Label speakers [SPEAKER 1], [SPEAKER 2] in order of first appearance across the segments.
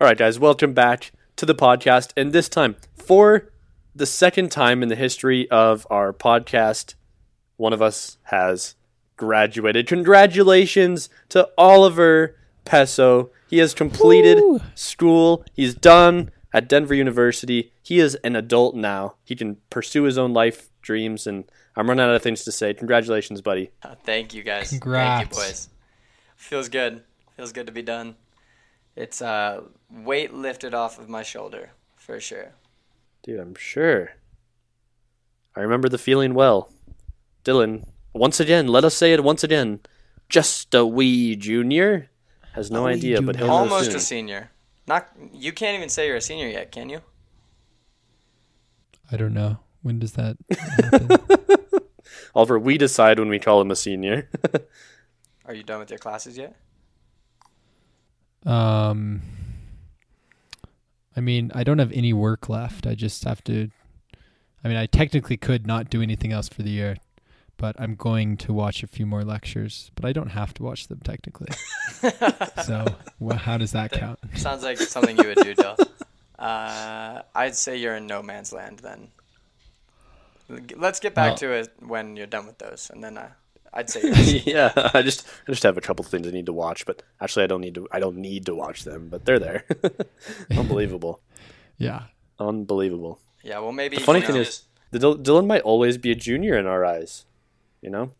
[SPEAKER 1] All right, guys, welcome back to the podcast. And this time, for the second time in the history of our podcast, one of us has graduated. Congratulations to Oliver Peso. He has completed
[SPEAKER 2] Woo.
[SPEAKER 1] school. He's done at Denver University. He is an adult now. He can pursue his own life dreams, and I'm running out of things to say. Congratulations, buddy.
[SPEAKER 3] Uh, Thank you guys.
[SPEAKER 2] Congrats.
[SPEAKER 3] Thank you, boys. Feels good. Feels good to be done. It's uh, weight lifted off of my shoulder for sure.
[SPEAKER 1] Dude, I'm sure. I remember the feeling well. Dylan, once again, let us say it once again. Just a wee junior has no
[SPEAKER 2] A
[SPEAKER 1] idea, but
[SPEAKER 2] junior.
[SPEAKER 1] he'll know
[SPEAKER 3] Almost a senior. Not you can't even say you're a senior yet, can you?
[SPEAKER 2] I don't know. When does that happen?
[SPEAKER 1] Oliver, we decide when we call him a senior.
[SPEAKER 3] Are you done with your classes yet?
[SPEAKER 2] Um, I mean, I don't have any work left. I just have to. I mean, I technically could not do anything else for the year, but I'm going to watch a few more lectures. But I don't have to watch them technically. so, wha how does that count?
[SPEAKER 3] Sounds like something you would do, Dill. Uh, I'd say you're in no man's land then. Let's get back
[SPEAKER 2] Well-
[SPEAKER 3] to it when you're done with those, and then uh, I'd say you're a senior.
[SPEAKER 1] yeah, I just I just have a couple things I need to watch, but actually I don't need to I don't need to watch them, but they're there. Unbelievable.
[SPEAKER 2] Yeah.
[SPEAKER 1] Unbelievable.
[SPEAKER 3] yeah. Well, maybe
[SPEAKER 1] The funny
[SPEAKER 3] you
[SPEAKER 1] thing
[SPEAKER 3] know,
[SPEAKER 1] is the Dylan Dylan might always be a junior in our eyes. You know?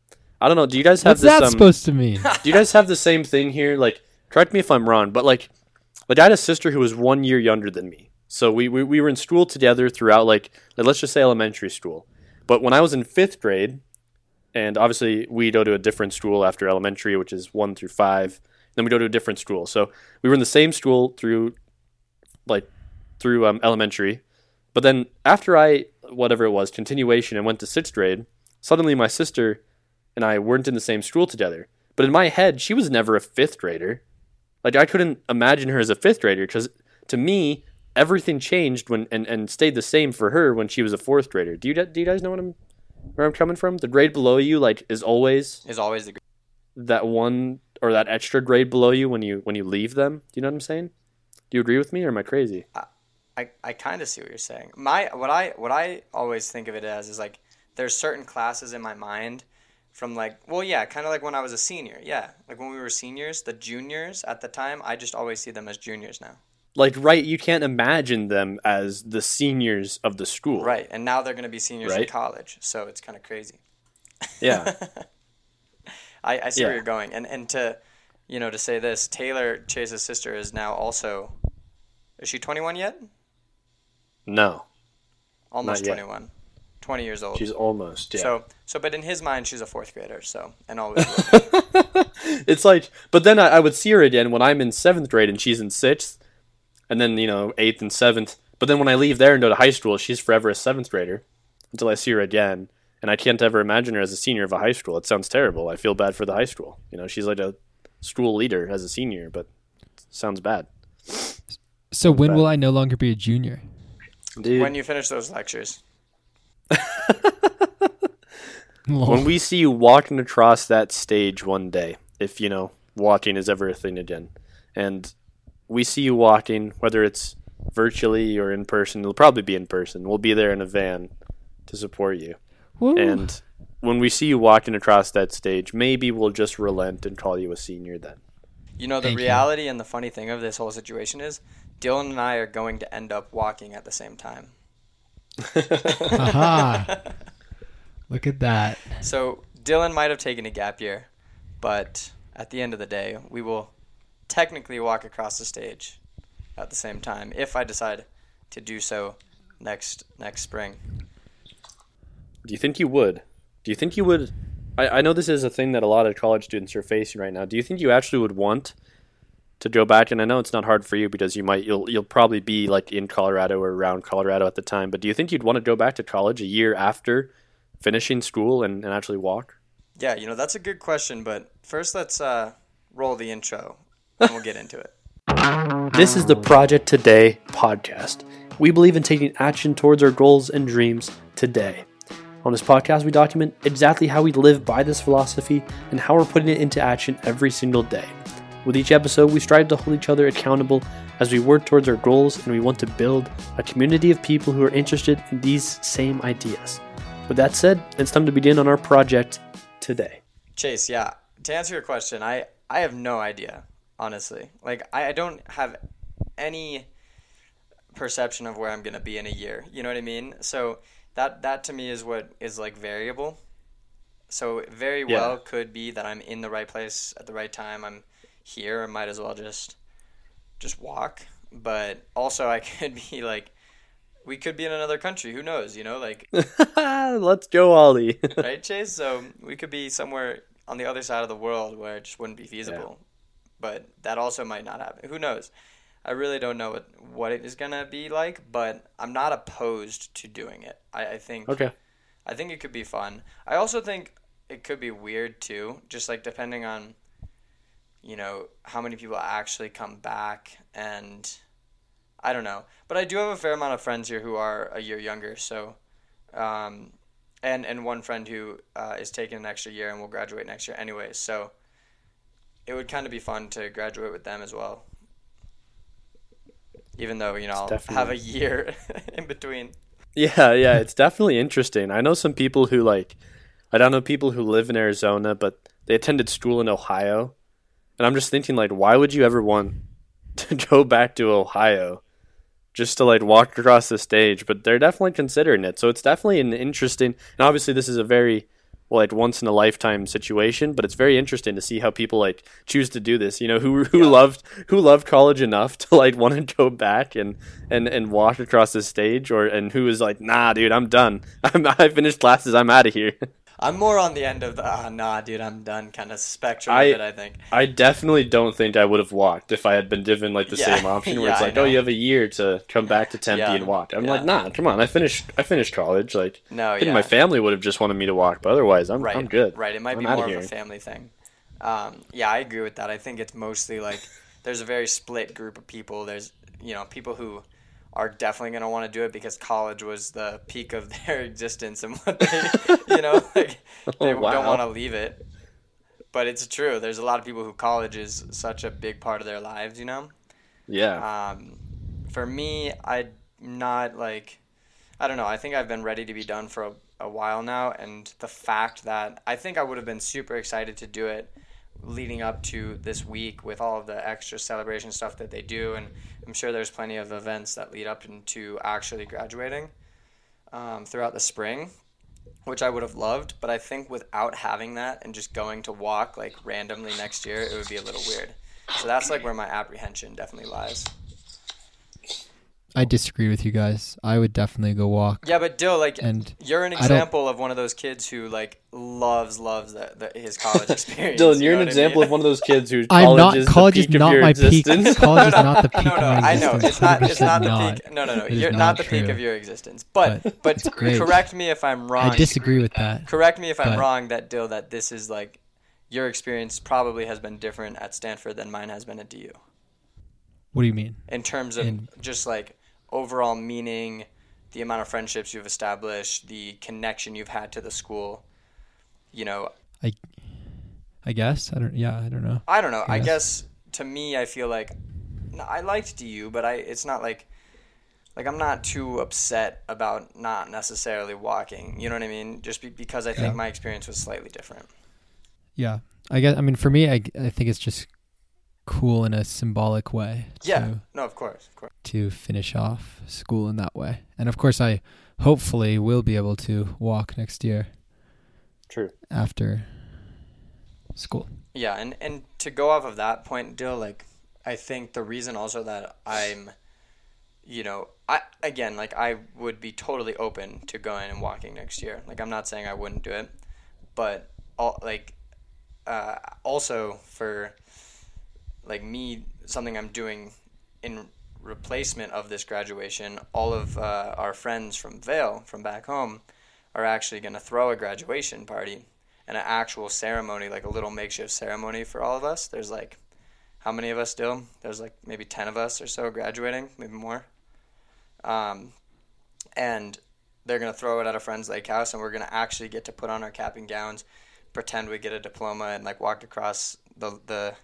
[SPEAKER 1] I don't know. Do you guys have
[SPEAKER 2] What's
[SPEAKER 1] this
[SPEAKER 2] that
[SPEAKER 1] um,
[SPEAKER 2] supposed to mean?
[SPEAKER 1] Do you guys have the same thing here? Like, correct me if I'm wrong, but like, like I had a sister who was one year younger than me. So we, we, we were in school together throughout, like, like, let's just say elementary school. But when I was in fifth grade, and obviously we go to a different school after elementary, which is one through five, then we go to a different school. So we were in the same school through, like, through um, elementary. But then after I, whatever it was, continuation and went to sixth grade, suddenly my sister and I weren't in the same school together. But in my head, she was never a fifth grader. Like I couldn't imagine her as a fifth grader because to me, everything changed when and, and stayed the same for her when she was a fourth grader. Do you do you guys know what I'm where I'm coming from? The grade below you like is always
[SPEAKER 3] is always the grade.
[SPEAKER 1] that one or that extra grade below you when you when you leave them. Do you know what I'm saying? Do you agree with me or am I crazy?
[SPEAKER 3] I, I kind of see what you're saying. My what I what I always think of it as is like there's certain classes in my mind from like well yeah kind of like when I was a senior yeah like when we were seniors the juniors at the time I just always see them as juniors now
[SPEAKER 1] Like right, you can't imagine them as the seniors of the school.
[SPEAKER 3] right and now they're gonna be seniors in college so it's kind of crazy.
[SPEAKER 1] Yeah.
[SPEAKER 3] I, I see
[SPEAKER 1] Yeah.
[SPEAKER 3] where you're going and and to you know to say this Taylor Chase's sister is now also is she 21 yet?
[SPEAKER 1] no.
[SPEAKER 3] Almost 21. 20 years old.
[SPEAKER 1] She's almost. Yeah.
[SPEAKER 3] So so but in his mind she's a fourth grader so and always
[SPEAKER 1] it's like, but then I, I would see her again when I'm in seventh grade and she's in sixth, and then you know eighth and seventh. But then when I leave there and go to high school, she's forever a seventh grader until I see her again, and I can't ever imagine her as a senior of a high school. It sounds terrible. I feel bad for the high school. You know, she's like a school leader as a senior, but it sounds bad.
[SPEAKER 2] So when
[SPEAKER 1] bad.
[SPEAKER 2] will I no longer be a junior?
[SPEAKER 1] Dude,
[SPEAKER 3] when you finish those lectures.
[SPEAKER 1] when we see you walking across that stage one day, if you know walking is ever a thing again, and we see you walking, whether it's virtually or in person, it'll probably be in person. We'll be there in a van to support you.
[SPEAKER 2] Woo.
[SPEAKER 1] And when we see you walking across that stage, maybe we'll just relent and call you a senior then.
[SPEAKER 3] You know, the
[SPEAKER 2] Thank you.
[SPEAKER 3] reality and the funny thing of this whole situation is Dylan and I are going to end up walking at the same time.
[SPEAKER 2] Aha. Look at that.
[SPEAKER 3] So Dylan might have taken a gap year, but at the end of the day, we will technically walk across the stage at the same time if I decide to do so next next spring.
[SPEAKER 1] Do you think you would? Do you think you would? I, I know this is a thing that a lot of college students are facing right now. Do you think you actually would want to go back? And I know it's not hard for you because you might you'll you'll probably be like in Colorado or around Colorado at the time. But do you think you'd want to go back to college a year after finishing school and, and actually walk?
[SPEAKER 3] Yeah, you know that's a good question, but first let's uh, roll the intro and we'll get into it.
[SPEAKER 1] This is the Project Today podcast. We believe in taking action towards our goals and dreams today. On this podcast, we document exactly how we live by this philosophy and how we're putting it into action every single day. With each episode, we strive to hold each other accountable as we work towards our goals, and we want to build a community of people who are interested in these same ideas. With that said, it's time to begin on our project today.
[SPEAKER 3] Chase, yeah. To answer your question, I I have no idea, honestly. Like I, I don't have any perception of where I'm gonna be in a year. You know what I mean? So that that to me is what is like variable. So very
[SPEAKER 1] Yeah.
[SPEAKER 3] well could be that I'm in the right place at the right time. I'm here. I might as well just just walk. But also I could be like we could be in another country. Who knows? You know, like
[SPEAKER 1] Let's go, Ollie.
[SPEAKER 3] right, Chase? So we could be somewhere on the other side of the world where it just wouldn't be feasible. But that also might not happen. Who knows? I really don't know what, what it is gonna be like, but I'm not opposed to doing it. I, I think
[SPEAKER 1] okay.
[SPEAKER 3] I think it could be fun. I also think it could be weird too, just like depending on you know how many people actually come back and I don't know. But I do have a fair amount of friends here who are a year younger, so um, and and one friend who uh, is taking an extra year and will graduate next year anyways. So it would kind of be fun to graduate with them as well. Even though you know I'll
[SPEAKER 1] definitely-
[SPEAKER 3] have a year in between.
[SPEAKER 1] Yeah, yeah, it's definitely interesting. I know some people who like I don't know people who live in Arizona, but they attended school in Ohio. And I'm just thinking like why would you ever want to go back to Ohio just to like walk across the stage, but they're definitely considering it. So it's definitely an interesting and obviously this is a very like once in a lifetime situation, but it's very interesting to see how people like choose to do this. You know, who who
[SPEAKER 3] Yeah.
[SPEAKER 1] loved who loved college enough to like want to go back and and and walk across the stage, or and who is like, nah, dude, I'm done. I'm, I finished classes. I'm out of here.
[SPEAKER 3] I'm more on the end of the ah nah, dude, I'm done kind of spectrum
[SPEAKER 1] I-
[SPEAKER 3] of it. I think.
[SPEAKER 1] I definitely don't think I would have walked if I had been given like the
[SPEAKER 3] Yeah.
[SPEAKER 1] same option where
[SPEAKER 3] Yeah,
[SPEAKER 1] it's like, oh, you have a year to come back to Tempe
[SPEAKER 3] Yeah.
[SPEAKER 1] and walk. I'm like, nah, come on. I finished. I finished college. Like,
[SPEAKER 3] No,
[SPEAKER 1] I think
[SPEAKER 3] yeah.
[SPEAKER 1] my family would have just wanted me to walk, but otherwise, I'm
[SPEAKER 3] right,
[SPEAKER 1] I'm good.
[SPEAKER 3] Right. It might
[SPEAKER 1] I'm
[SPEAKER 3] be more of
[SPEAKER 1] here.
[SPEAKER 3] a family thing. Um, yeah, I agree with that. I think it's mostly like there's a very split group of people. There's you know people who are definitely going to want to do it because college was the peak of their existence and what they you know like they
[SPEAKER 1] Oh, wow.
[SPEAKER 3] don't want to leave it. But it's true. There's a lot of people who college is such a big part of their lives. You know.
[SPEAKER 1] Yeah.
[SPEAKER 3] Um, for me, I'm not like, I don't know. I think I've been ready to be done for a, a while now, and the fact that I think I would have been super excited to do it leading up to this week with all of the extra celebration stuff that they do, and I'm sure there's plenty of events that lead up into actually graduating um, throughout the spring. Which I would have loved, but I think without having that and just going to walk like randomly next year, it would be a little weird. So that's like where my apprehension definitely lies.
[SPEAKER 2] I disagree with you guys. I would definitely go walk.
[SPEAKER 3] Yeah, but Dill, like
[SPEAKER 2] And
[SPEAKER 3] you're an example of one of those kids who like loves loves the, the, his college experience.
[SPEAKER 1] Dylan,
[SPEAKER 3] you
[SPEAKER 1] you're
[SPEAKER 3] know
[SPEAKER 1] an
[SPEAKER 3] what I
[SPEAKER 1] example
[SPEAKER 3] mean?
[SPEAKER 1] of one of those kids who
[SPEAKER 2] I'm
[SPEAKER 1] college
[SPEAKER 2] not.
[SPEAKER 1] is
[SPEAKER 2] College
[SPEAKER 1] the
[SPEAKER 2] is
[SPEAKER 1] peak of
[SPEAKER 2] not
[SPEAKER 1] your
[SPEAKER 2] my
[SPEAKER 1] existence.
[SPEAKER 2] peak. College is not the peak
[SPEAKER 3] no, no,
[SPEAKER 2] of
[SPEAKER 3] no.
[SPEAKER 2] my
[SPEAKER 3] I
[SPEAKER 2] existence.
[SPEAKER 3] know it's not. It's not the
[SPEAKER 2] not.
[SPEAKER 3] peak. No, no, no.
[SPEAKER 2] It is
[SPEAKER 3] You're not,
[SPEAKER 2] not
[SPEAKER 3] the peak of your existence. But
[SPEAKER 2] But
[SPEAKER 3] but, correct me if I'm wrong.
[SPEAKER 2] I disagree with that.
[SPEAKER 3] Correct me if I'm
[SPEAKER 2] but-
[SPEAKER 3] wrong. That Dill, that this is like your experience probably has been different at Stanford than mine has been at DU
[SPEAKER 2] What do you mean?
[SPEAKER 3] in terms of
[SPEAKER 2] In-
[SPEAKER 3] just like overall meaning, the amount of friendships you've established, the connection you've had to the school. You know,
[SPEAKER 2] I I guess I don't. Yeah, I don't know.
[SPEAKER 3] I don't know. I
[SPEAKER 2] Yes.
[SPEAKER 3] guess to me, I feel like no, I liked DU, but I it's not like like I'm not too upset about not necessarily walking. You know what I mean? Just be, because I think my experience was slightly different.
[SPEAKER 2] Yeah, I guess. I mean, for me, I, I think it's just cool in a symbolic way.
[SPEAKER 3] Yeah.
[SPEAKER 2] To,
[SPEAKER 3] No, of course, of course.
[SPEAKER 2] to finish off school in that way, and of course, I hopefully will be able to walk next year
[SPEAKER 1] True.
[SPEAKER 2] after school.
[SPEAKER 3] Yeah, and and to go off of that point, Dill, like I think the reason also that I'm, you know, I again like I would be totally open to going and walking next year. Like I'm not saying I wouldn't do it, but all like, uh, also for, like me something I'm doing in replacement of this graduation. All of uh, our friends from Vail from back home are actually going to throw a graduation party and an actual ceremony, like a little makeshift ceremony for all of us. There's like, how many of us still? There's like maybe 10 of us or so graduating, maybe more. Um, and they're going to throw it at a friend's lake house, and we're going to actually get to put on our cap and gowns, pretend we get a diploma, and like walk across the, the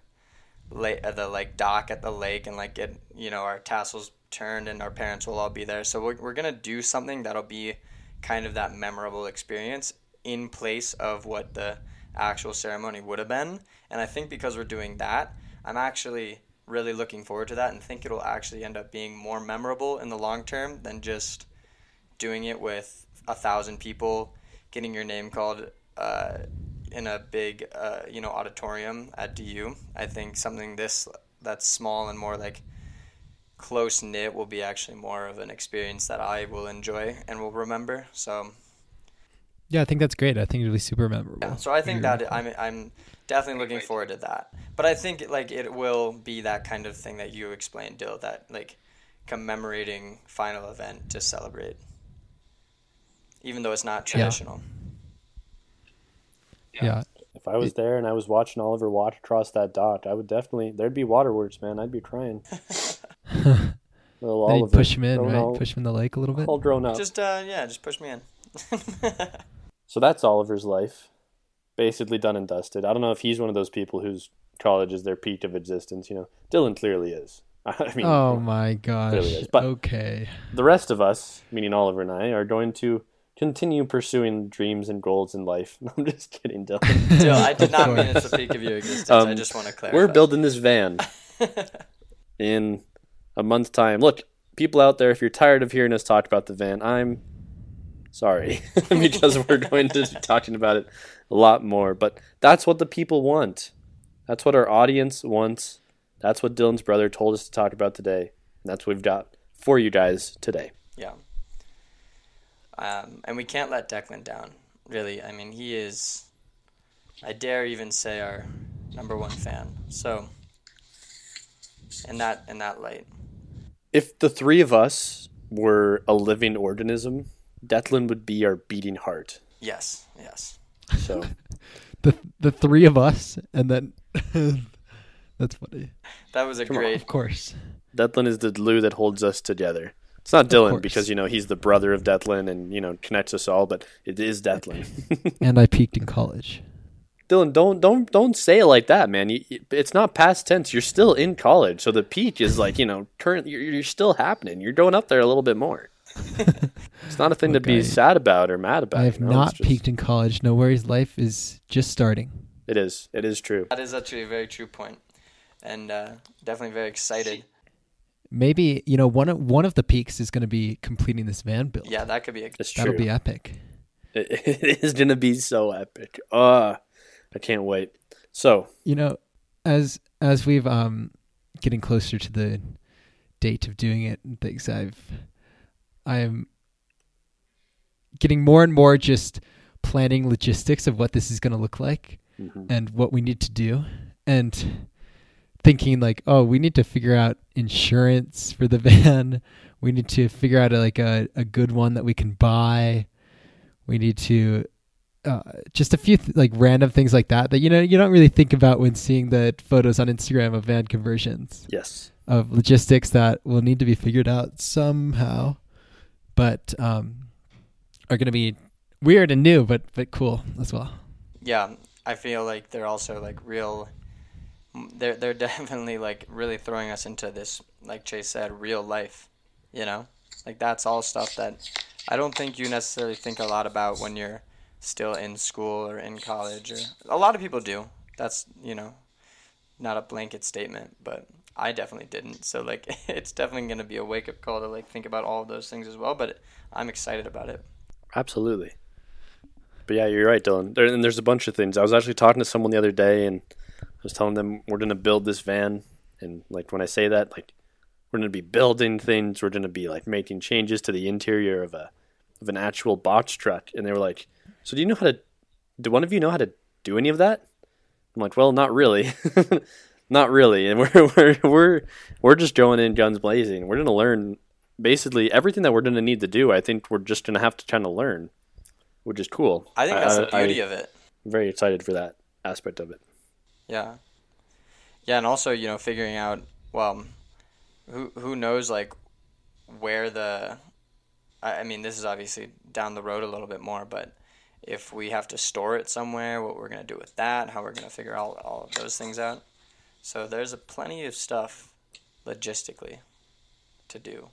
[SPEAKER 3] la- uh, the like dock at the lake and like get you know our tassels turned and our parents will all be there. So we're we're gonna do something that'll be kind of that memorable experience in place of what the actual ceremony would have been. And I think because we're doing that, I'm actually really looking forward to that and think it'll actually end up being more memorable in the long term than just doing it with a thousand people, getting your name called uh, in a big uh, you know auditorium at DU. I think something this that's small and more like close knit will be actually more of an experience that I will enjoy and will remember. So
[SPEAKER 2] Yeah, I think that's great. I think it'll be super memorable.
[SPEAKER 3] yeah, so I think that I'm I'm definitely looking forward to that. But I think like it will be that kind of thing that you explained, Dill. That like commemorating final event to celebrate, even though it's not
[SPEAKER 2] Yeah.
[SPEAKER 3] Traditional.
[SPEAKER 2] yeah.
[SPEAKER 1] If I was there and I was watching Oliver walk across that dock, I would definitely there'd be waterworks, man. I'd be crying. Little
[SPEAKER 2] Then
[SPEAKER 1] Oliver,
[SPEAKER 2] push him in, right?
[SPEAKER 1] all-
[SPEAKER 2] Push him in the lake a little bit.
[SPEAKER 1] all grown up.
[SPEAKER 3] Just uh, yeah, just push me in.
[SPEAKER 1] So that's Oliver's life, basically done and dusted. I don't know if he's one of those people whose college is their peak of existence. You know, Dylan clearly is. I mean,
[SPEAKER 2] oh my gosh.
[SPEAKER 1] Is, but-
[SPEAKER 2] okay.
[SPEAKER 1] the rest of us, meaning Oliver and I, are going to continue pursuing dreams and goals in life. I'm just kidding, Dylan.
[SPEAKER 3] Dill, I did not mean it's a peak of your existence. I
[SPEAKER 1] Um,
[SPEAKER 3] just want to clarify.
[SPEAKER 1] We're building this van in a month's time. Look, people out there, if you're tired of hearing us talk about the van, I'm sorry because we're going to be talking about it a lot more. But that's what the people want. That's what our audience wants. That's what Dylan's brother told us to talk about today. And that's what we've got for you guys today.
[SPEAKER 3] Yeah. Um, and we can't let Declan down. Really, I mean, he is. I dare even say our number one fan. So, in that in that light,
[SPEAKER 1] If the three of us were a living organism, Declan would be our beating heart.
[SPEAKER 3] yes, yes.
[SPEAKER 1] So
[SPEAKER 2] The the three of us and then that's funny.
[SPEAKER 3] That was a
[SPEAKER 1] Come on.
[SPEAKER 3] great.
[SPEAKER 2] Of course.
[SPEAKER 1] Declan is the glue that holds us together. It's not Dylan because you know he's the brother of Declan and you know connects us all, but it is Declan.
[SPEAKER 2] and I peaked in college.
[SPEAKER 1] Dylan, don't don't don't say it like that, man. You, you- it's not past tense. You're still in college, so the peak is like you know current. You're, you're still happening. You're going up there a little bit more. it's not a thing
[SPEAKER 2] Look,
[SPEAKER 1] to be
[SPEAKER 2] I-
[SPEAKER 1] sad about or mad about.
[SPEAKER 2] I have
[SPEAKER 1] you know?
[SPEAKER 2] not
[SPEAKER 1] just-
[SPEAKER 2] peaked in college. No worries. Life is just starting.
[SPEAKER 1] It is. It is true.
[SPEAKER 3] That is actually a very true point, and uh, definitely very excited.
[SPEAKER 2] Maybe you know one of one of the peaks is going to be completing this van build.
[SPEAKER 3] Yeah, that could be a.
[SPEAKER 1] It's true.
[SPEAKER 2] That'll be epic.
[SPEAKER 1] It, it is gonna be so epic. Uh I can't wait. So
[SPEAKER 2] You know, as as we've um getting closer to the date of doing it and things, I've I'm getting more and more just planning logistics of what this is going to look like
[SPEAKER 1] mhm.
[SPEAKER 2] and what we need to do and thinking like oh we need to figure out insurance for the van we need to figure out a, like a, a good one that we can buy we need to uh, just a few th- like random things like that that you know you don't really think about when seeing the photos on Instagram of van conversions
[SPEAKER 1] yes.
[SPEAKER 2] of logistics that will need to be figured out somehow but um are going to be weird and new but but cool as well
[SPEAKER 3] Yeah, I feel like they're also like real. They're they're definitely like really throwing us into this, like Chase said, real life. You know, like that's all stuff that I don't think you necessarily think a lot about when you're still in school or in college. Or a lot of people do. That's you know, not a blanket statement, but I definitely didn't. So like, it's definitely gonna be a wake up call to like think about all of those things as well. But I'm excited about it.
[SPEAKER 1] Absolutely. But yeah, you're right, Dylan. There, and there's a bunch of things. I was actually talking to someone the other day, and was telling them we're going to build this van. And like when I say that, like we're going to be building things. We're going to be like making changes to the interior of a of an actual box truck. And they were like, "So do you know how to? Do one of you know how to do any of that?" I'm like, "Well, not really, not really." And we're we're we're we're just going in guns blazing. We're going to learn basically everything that we're going to need to do. I think we're just going to have to kind of learn which is cool.
[SPEAKER 3] I think that's the
[SPEAKER 1] I-
[SPEAKER 3] beauty of it.
[SPEAKER 1] I'm very excited for that aspect of it.
[SPEAKER 3] Yeah. Yeah, and also, you know, figuring out well, who who knows like where the I, I mean, this is obviously down the road a little bit more, but if we have to store it somewhere, what we're going to do with that, how we're going to figure all all of those things out. So there's a plenty of stuff logistically to do.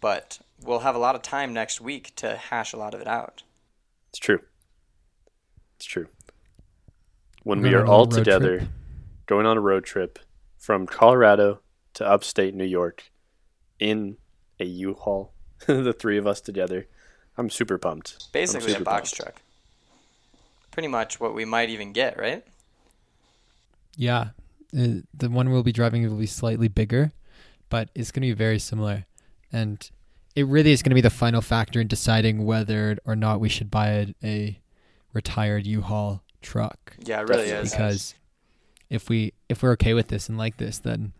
[SPEAKER 3] But we'll have a lot of time next week to hash a lot of it out.
[SPEAKER 1] It's true. It's true. When
[SPEAKER 2] We're
[SPEAKER 1] we are
[SPEAKER 2] going on a
[SPEAKER 1] all together,
[SPEAKER 2] trip.
[SPEAKER 1] going on a road trip from Colorado to upstate New York in a U-Haul, the three of us together, I'm super pumped. I'm
[SPEAKER 3] Basically a box
[SPEAKER 1] pumped.
[SPEAKER 3] truck. Pretty much what we might even get, right?
[SPEAKER 2] Yeah, uh, the one we'll be driving will be slightly bigger, but it's going to be very similar, and it really is going to be the final factor in deciding whether or not we should buy a, a retired U-Haul truck.
[SPEAKER 3] Yeah, it really
[SPEAKER 1] Definitely.
[SPEAKER 3] is.
[SPEAKER 2] Because if we if we're okay with this and like this, then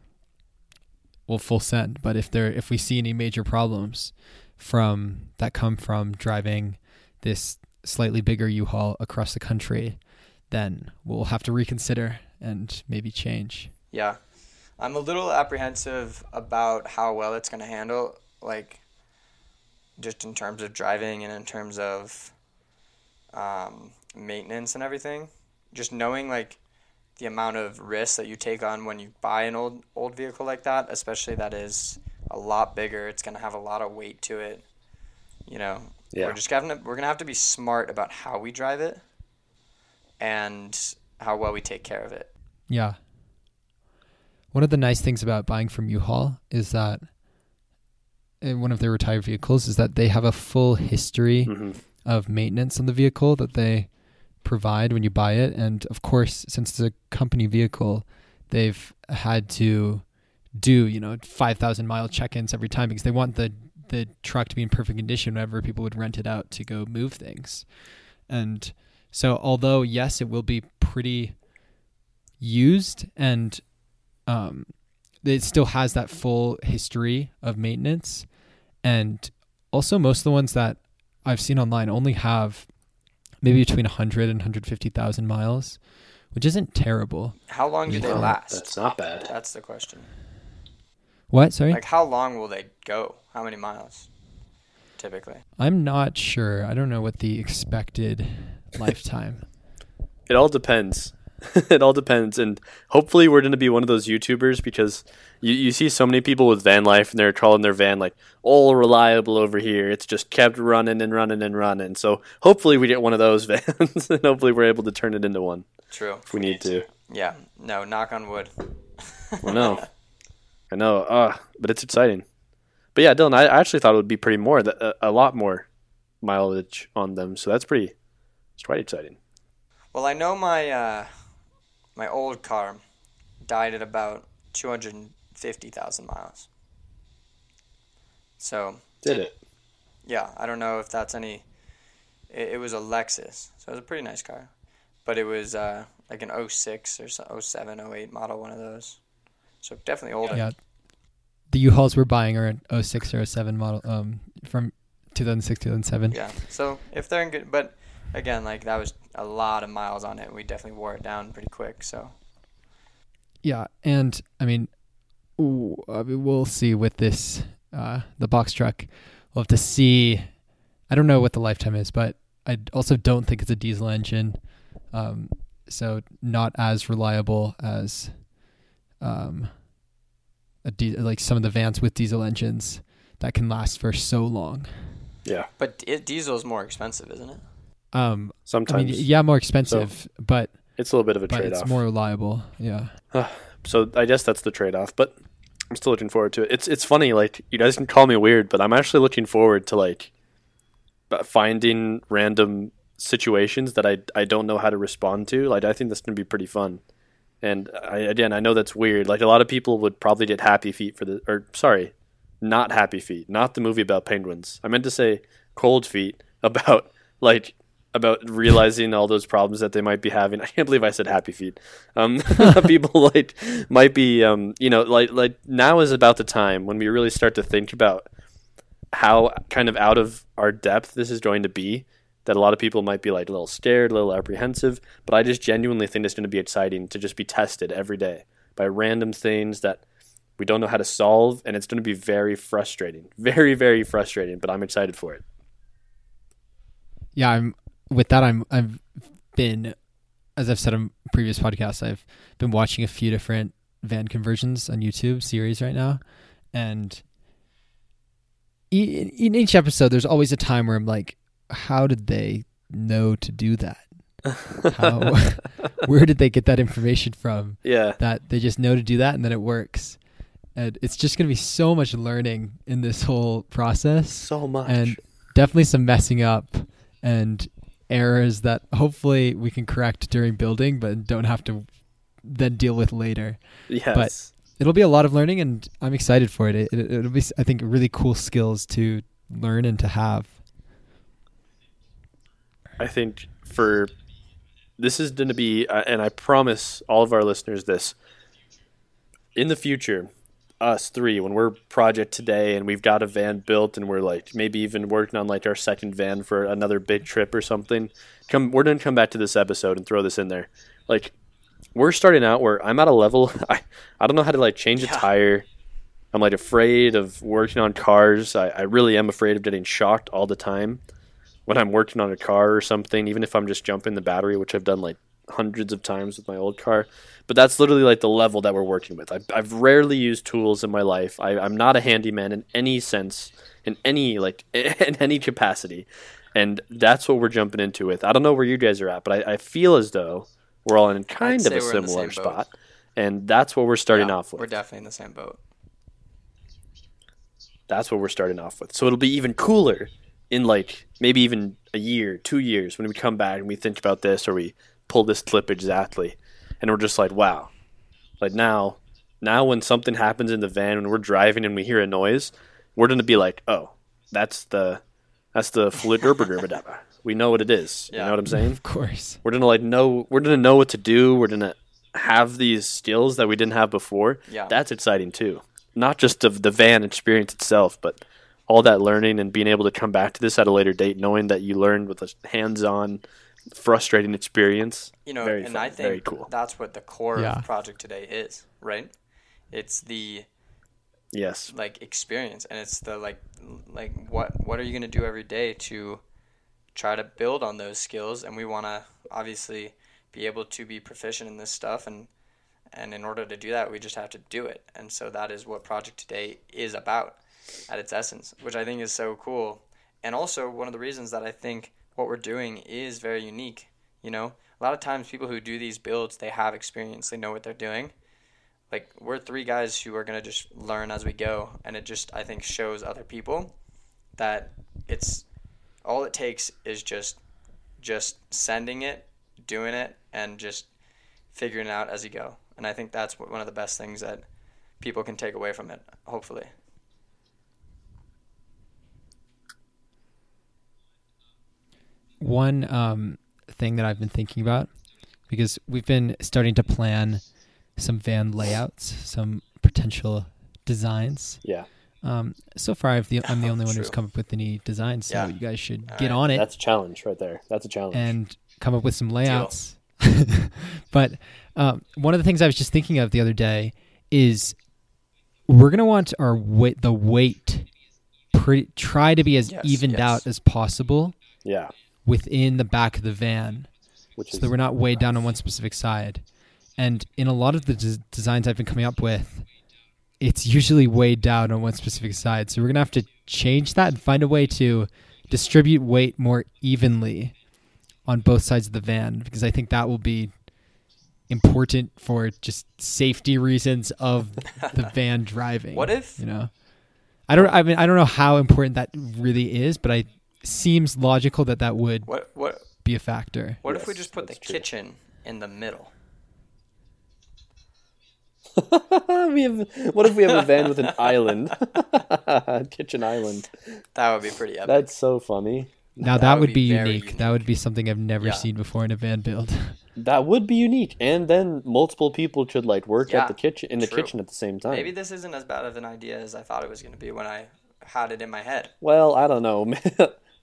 [SPEAKER 2] we'll full send. But if there if we see any major problems from that come from driving this slightly bigger U-Haul across the country, then we'll have to reconsider and maybe change.
[SPEAKER 3] Yeah. I'm a little apprehensive about how well it's going to handle, like, just in terms of driving and in terms of um, maintenance and everything. Just knowing, like, the amount of risk that you take on when you buy an old old vehicle like that, especially that is a lot bigger. It's going to have a lot of weight to it. You know,
[SPEAKER 1] Yeah.
[SPEAKER 3] we're just gonna we're gonna have to be smart about how we drive it and how well we take care of it.
[SPEAKER 2] Yeah. One of the nice things about buying from U-Haul is that one of their retired vehicles is that they have a full history
[SPEAKER 1] hmm
[SPEAKER 2] of maintenance on the vehicle that they provide when you buy it. And of course, since it's a company vehicle, they've had to do, you know, 5,000 mile check ins every time because they want the, the truck to be in perfect condition whenever people would rent it out to go move things. And so, although, yes, it will be pretty used and um, it still has that full history of maintenance. And also, most of the ones that I've seen online only have maybe between 100 and 150,000 miles, which isn't terrible.
[SPEAKER 3] How long do they
[SPEAKER 2] Yeah.
[SPEAKER 3] last?
[SPEAKER 1] That's not bad.
[SPEAKER 3] That's the question.
[SPEAKER 2] What? Sorry?
[SPEAKER 3] Like, how long will they go? How many miles? Typically.
[SPEAKER 2] I'm not sure. I don't know what the expected lifetime.
[SPEAKER 1] It all depends. it all depends, and hopefully we're going to be one of those YouTubers because you, you see so many people with van life and they're calling their van like all reliable over here. It's just kept running and running and running. So hopefully we get one of those vans, and hopefully we're able to turn it into one
[SPEAKER 3] True.
[SPEAKER 1] if we need to.
[SPEAKER 3] Yeah. No, knock on wood.
[SPEAKER 1] I know, I know. Uh, but it's exciting. But yeah, Dylan, I I actually thought it would be pretty more, a, a lot more mileage on them. So that's pretty, it's quite exciting.
[SPEAKER 3] Well, I know my uh, my old car died at about 250,000 miles. So,
[SPEAKER 1] Did it?
[SPEAKER 3] yeah, I don't know if that's any. It, it was a Lexus, so it was a pretty nice car. But it was uh, like an 06 or so, 07, 08 model, one of those. So definitely older.
[SPEAKER 2] yeah. The U-Hauls we're buying are an 06 or 07 model um, from 2006, 2007.
[SPEAKER 3] Yeah. So if they're in good, but again, like that was a lot of miles on it. We definitely wore it down pretty quick. So
[SPEAKER 2] Yeah, and I mean, ooh, I mean, we'll see with this uh, the box truck. We'll have to see. I don't know what the lifetime is, but I also don't think it's a diesel engine, um, so not as reliable as um, a di- like some of the vans with diesel engines that can last for so long.
[SPEAKER 1] Yeah.
[SPEAKER 3] But it, diesel is more expensive, isn't it?
[SPEAKER 2] Um, I
[SPEAKER 1] Sometimes
[SPEAKER 2] mean, yeah, more expensive, but
[SPEAKER 1] it's a little bit of a trade
[SPEAKER 2] it's
[SPEAKER 1] off.
[SPEAKER 2] more reliable. Yeah.
[SPEAKER 1] So I guess that's the trade off, but I'm still looking forward to it. It's it's funny, like you guys can call me weird, but I'm actually looking forward to like finding random situations that I I don't know how to respond to. Like I think that's gonna be pretty fun. And I again I know that's weird. Like a lot of people would probably get happy feet for the or sorry, not happy feet, not the movie about penguins. I meant to say cold feet about like about realizing all those problems that they might be having. I can't believe I said happy feet. Um, people like might be, um, you know, like like now is about the time when we really start to think about how kind of out of our depth this is going to be. That a lot of people might be like a little scared, a little apprehensive, but I just genuinely think it's going to be exciting to just be tested every day by random things that we don't know how to solve, and it's going to be very frustrating, very very frustrating. But I'm excited for it.
[SPEAKER 2] yeah i'm with that i'm i've been as I've said on previous podcasts, I've been watching a few different van conversions on YouTube series right now, and e- in each episode, there's always a time where I'm like, how did they know to do that? How, where did they get that information from?
[SPEAKER 1] Yeah.
[SPEAKER 2] That they just know to do that and then it works. And it's just going to be so much learning in this whole process
[SPEAKER 1] So much.
[SPEAKER 2] and definitely some messing up and errors that hopefully we can correct during building but don't have to then deal with later.
[SPEAKER 1] yes.
[SPEAKER 2] But it'll be a lot of learning and I'm excited for it. it, it it'll be I think really cool skills to learn and to have.
[SPEAKER 1] I think for this is going to be, uh, and I promise all of our listeners this in the future, us three, when we're project today and we've got a van built and we're like maybe even working on like our second van for another big trip or something, come we're to come back to this episode and throw this in there. Like we're starting out where I'm at a level I I don't know how to like change a
[SPEAKER 3] Yeah.
[SPEAKER 1] tire. I'm like afraid of working on cars. I, I really am afraid of getting shocked all the time when I'm working on a car or something, even if I'm just jumping the battery, which I've done like hundreds of times with my old car. But that's literally like the level that we're working with. I've, I've rarely used tools in my life. I, I'm not a handyman in any sense, in any like in any capacity, and that's what we're jumping into with. I don't know where you guys are at, but I, I feel as though we're all in kind of a
[SPEAKER 3] we're in the
[SPEAKER 1] similar spot, and that's what we're starting
[SPEAKER 3] Yeah,
[SPEAKER 1] off with.
[SPEAKER 3] We're definitely in the same boat.
[SPEAKER 1] That's what we're starting off with. So it'll be even cooler in like maybe even a year, two years when we come back and we think about this or we pull this clip exactly, and we're just like, wow, like now, now when something happens in the van when we're driving and we hear a noise, we're gonna be like, oh, that's the that's the fluid derba We know what it is. You know what I'm saying?
[SPEAKER 2] Of course.
[SPEAKER 1] We're gonna like know we're gonna know what to do. We're gonna have these skills that we didn't have before.
[SPEAKER 3] Yeah.
[SPEAKER 1] That's exciting too. Not just of the van experience itself, but all that learning and being able to come back to this at a later date, knowing that you learned with a hands-on, frustrating experience.
[SPEAKER 3] You know,
[SPEAKER 1] Very
[SPEAKER 3] and
[SPEAKER 1] fun,
[SPEAKER 3] I think
[SPEAKER 1] very cool.
[SPEAKER 3] that's what the core
[SPEAKER 2] Yeah.
[SPEAKER 3] of project today is, right? It's the
[SPEAKER 1] Yes.
[SPEAKER 3] like experience and it's the like like what what are you going to do every day to try to build on those skills and we want to obviously be able to be proficient in this stuff and and in order to do that we just have to do it and so that is what project today is about at its essence which i think is so cool and also one of the reasons that i think what we're doing is very unique you know? A lot of times people who do these builds they have experience they know what they're doing. Like we're three guys who are to just learn as we go and it just i think shows other people that it's all it takes is just just sending it doing it and just figuring it out as you go. And i think that's one of the best things that people can take away from it hopefully
[SPEAKER 2] One um, thing that I've been thinking about because we've been starting to plan some van layouts, some potential designs.
[SPEAKER 1] Yeah.
[SPEAKER 2] Um, so far, I've the, I'm the
[SPEAKER 3] Oh,
[SPEAKER 2] only one who's come up with any designs, so
[SPEAKER 3] Yeah.
[SPEAKER 2] you guys should
[SPEAKER 3] All
[SPEAKER 2] get
[SPEAKER 3] right.
[SPEAKER 2] on it
[SPEAKER 1] That's a challenge right there. That's a challenge.
[SPEAKER 2] and come up with some layouts. but um, one of the things I was just thinking of the other day is we're gonna want our weight, the weight, pretty try to be as
[SPEAKER 3] Yes,
[SPEAKER 2] evened
[SPEAKER 3] yes.
[SPEAKER 2] out as possible
[SPEAKER 1] yeah.
[SPEAKER 2] Within the back of the van,
[SPEAKER 1] Which
[SPEAKER 2] so that we're not weighed down on one specific side. And in a lot of the des- designs I've been coming up with, it's usually weighed down on one specific side. So we're gonna have to change that and find a way to distribute weight more evenly on both sides of the van because I think that will be important for just safety reasons of the van driving.
[SPEAKER 3] What if-
[SPEAKER 2] you know? I don't. I mean, I don't know how important that really is, but I seems logical that that would
[SPEAKER 3] what what
[SPEAKER 2] be a factor.
[SPEAKER 3] what if we just put the
[SPEAKER 1] true.
[SPEAKER 3] kitchen in the middle
[SPEAKER 1] we have. What if we have a van with an island, kitchen island?
[SPEAKER 3] that would be pretty epic
[SPEAKER 1] That's so funny.
[SPEAKER 2] Now that,
[SPEAKER 3] That
[SPEAKER 2] would
[SPEAKER 3] would
[SPEAKER 2] be
[SPEAKER 3] be very
[SPEAKER 2] unique. That would be something I've never
[SPEAKER 3] Yeah.
[SPEAKER 2] seen before in a van build.
[SPEAKER 1] That would be unique, and then multiple people could like work
[SPEAKER 3] Yeah,
[SPEAKER 1] at the kitchen in the kitchen at the same time.
[SPEAKER 3] maybe this isn't as bad of an idea as i thought it was going to be when i had it in my head
[SPEAKER 1] Well, I don't know.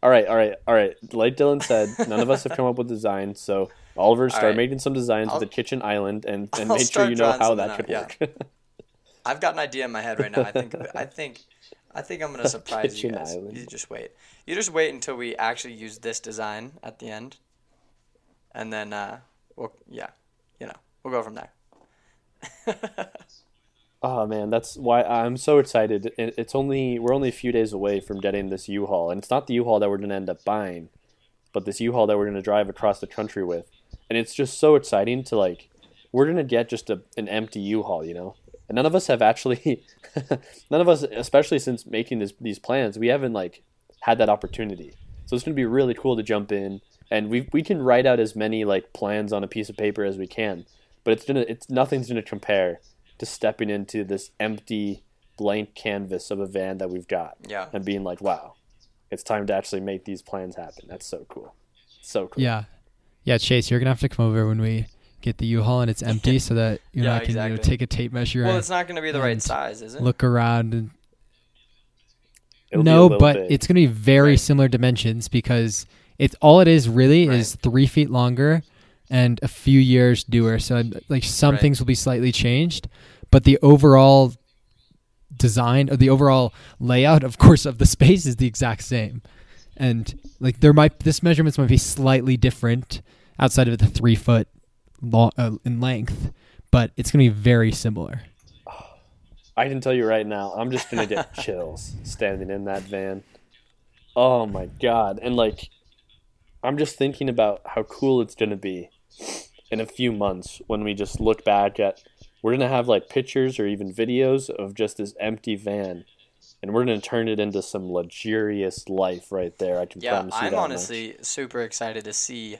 [SPEAKER 1] All right, all right, all right. Like Dylan said, none of us have come up with designs, so Oliver start
[SPEAKER 3] right.
[SPEAKER 1] making some designs
[SPEAKER 3] I'll-
[SPEAKER 1] with a kitchen island, and, and
[SPEAKER 3] I'll
[SPEAKER 1] make sure you know how that could
[SPEAKER 3] yeah.
[SPEAKER 1] work.
[SPEAKER 3] I've got an idea in my head right now. I think I think I think I'm gonna surprise you guys.
[SPEAKER 1] island.
[SPEAKER 3] You just wait. You just wait until we actually use this design at the end, and then uh, we'll yeah, you know, we'll go from there.
[SPEAKER 1] Oh man, that's why I'm so excited. It's only we're only a few days away from getting this U-Haul, and it's not the U-Haul that we're gonna end up buying, but this U-Haul that we're gonna drive across the country with, and it's just so exciting to like. We're gonna get just a, an empty U-Haul, you know, and none of us have actually, none of us, especially since making this, these plans, we haven't like had that opportunity. So it's gonna be really cool to jump in, and we we can write out as many like plans on a piece of paper as we can, but it's gonna it's nothing's gonna compare to stepping into this empty blank canvas of a van that we've got
[SPEAKER 3] Yeah.
[SPEAKER 1] and being like, wow, it's time to actually make these plans happen. That's so cool. So cool.
[SPEAKER 2] Yeah, yeah, Chase, you're gonna have to come over when we get the U-Haul and it's empty, so that you and
[SPEAKER 3] Yeah,
[SPEAKER 2] I can you know, take a tape measure
[SPEAKER 3] Well,
[SPEAKER 2] and
[SPEAKER 3] it's not going to be the right size, is it?
[SPEAKER 2] look around. And,
[SPEAKER 1] It'll
[SPEAKER 2] no, but
[SPEAKER 1] big.
[SPEAKER 2] it's gonna be very
[SPEAKER 3] Right.
[SPEAKER 2] similar dimensions because it's all it is really
[SPEAKER 3] Right.
[SPEAKER 2] is three feet longer and a few years newer. So like some
[SPEAKER 3] Right.
[SPEAKER 2] things will be slightly changed, but the overall design or the overall layout, of course, of the space is the exact same. And like there might this measurements might be slightly different outside of the three foot long uh, in length, but it's gonna be very similar.
[SPEAKER 1] I can tell you right now, I'm just gonna get chills standing in that van. Oh my god! And like, I'm just thinking about how cool it's gonna be in a few months when we just look back at. We're gonna have like pictures or even videos of just this empty van, and we're gonna turn it into some luxurious life right there. I can
[SPEAKER 3] yeah,
[SPEAKER 1] promise you
[SPEAKER 3] I'm
[SPEAKER 1] that much.
[SPEAKER 3] honestly super excited to see,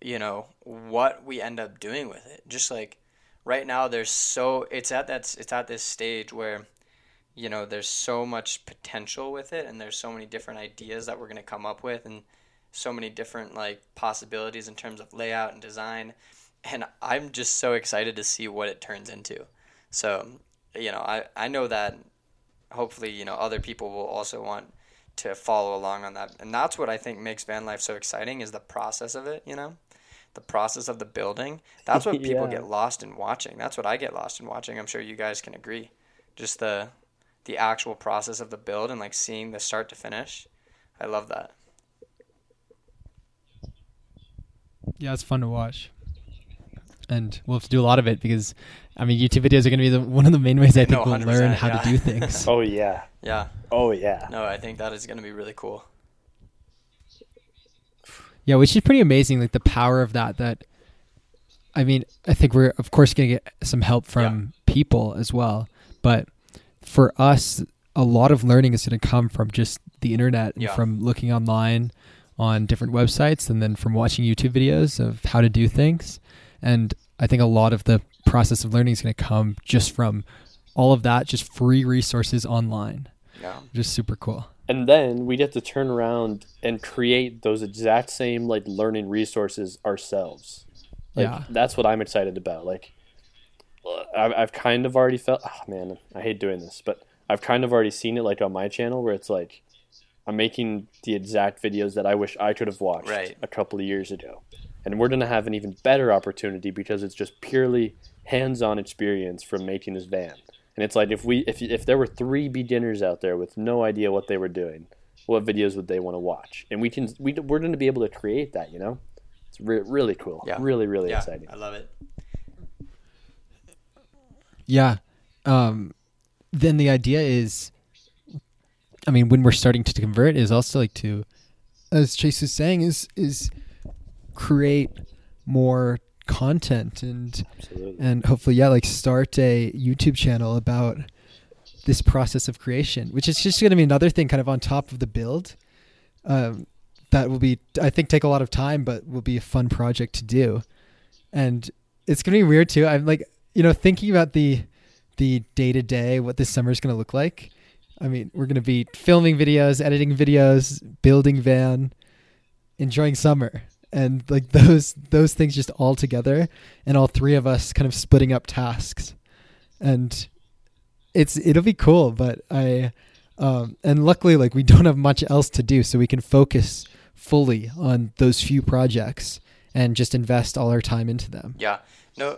[SPEAKER 3] you know, what we end up doing with it. Just like right now, there's so it's at that it's at this stage where, you know, there's so much potential with it, and there's so many different ideas that we're gonna come up with, and so many different like possibilities in terms of layout and design, and I'm just so excited to see what it turns into. So, you know, I I know that hopefully you know other people will also want to follow along on that. And that's what i think makes van life so exciting is the process of it you know? The process of the building. That's what people
[SPEAKER 1] Yeah.
[SPEAKER 3] get lost in watching. That's what i get lost in watching. I'm sure you guys can agree. Just the the actual process of the build and like seeing the start to finish. I love that
[SPEAKER 2] Yeah, it's fun to watch. And we'll have to do a lot of it because, I mean, YouTube videos are going to be the, one of the main ways I think
[SPEAKER 3] No,
[SPEAKER 2] we'll learn how
[SPEAKER 3] yeah.
[SPEAKER 2] to do things.
[SPEAKER 1] Oh yeah.
[SPEAKER 3] yeah
[SPEAKER 1] Oh yeah.
[SPEAKER 3] no i think that is going to be really cool
[SPEAKER 2] yeah, which is pretty amazing. Like the power of that. That, I mean, I think we're of course going to get some help from people as well, but for us, a lot of learning is going to come from just the internet and
[SPEAKER 3] Yeah.
[SPEAKER 2] from looking online on different websites and then from watching YouTube videos of how to do things. And I think a lot of the process of learning is going to come just from all of that, just free resources online.
[SPEAKER 3] yeah
[SPEAKER 2] Just super cool.
[SPEAKER 1] and then we get to turn around and create those exact same like learning resources ourselves like
[SPEAKER 2] Yeah.
[SPEAKER 1] that's what i'm excited about like I've, I've kind of already felt oh man i hate doing this but i've kind of already seen it like on my channel where it's like i'm making the exact videos that i wish i could have watched
[SPEAKER 3] Right.
[SPEAKER 1] a couple of years ago and we're going to have an even better opportunity because it's just purely hands-on experience from making this van and it's like if we if if there were three beginners out there with no idea what they were doing, what videos would they want to watch? And we can we we're going to be able to create that. You know, it's re- really cool.
[SPEAKER 3] Yeah.
[SPEAKER 1] Really really
[SPEAKER 3] yeah
[SPEAKER 1] exciting.
[SPEAKER 3] i love it
[SPEAKER 2] Yeah. Um, then the idea is, I mean, when we're starting to convert, is also like to, as Chase is saying, is is create more content and
[SPEAKER 1] Absolutely.
[SPEAKER 2] and hopefully, yeah, like start a YouTube channel about this process of creation, which is just going to be another thing, kind of on top of the build. Um, that will be, I think, take a lot of time, but will be a fun project to do. And it's going to be weird too. I'm like, you know, thinking about the the day to day, what this summer is going to look like. I mean, we're going to be filming videos, editing videos, building van, enjoying summer, and like those those things just all together, and all three of us kind of splitting up tasks, and it's it'll be cool. But I, um, and luckily, like we don't have much else to do, so we can focus fully on those few projects and just invest all our time into them.
[SPEAKER 3] yeah no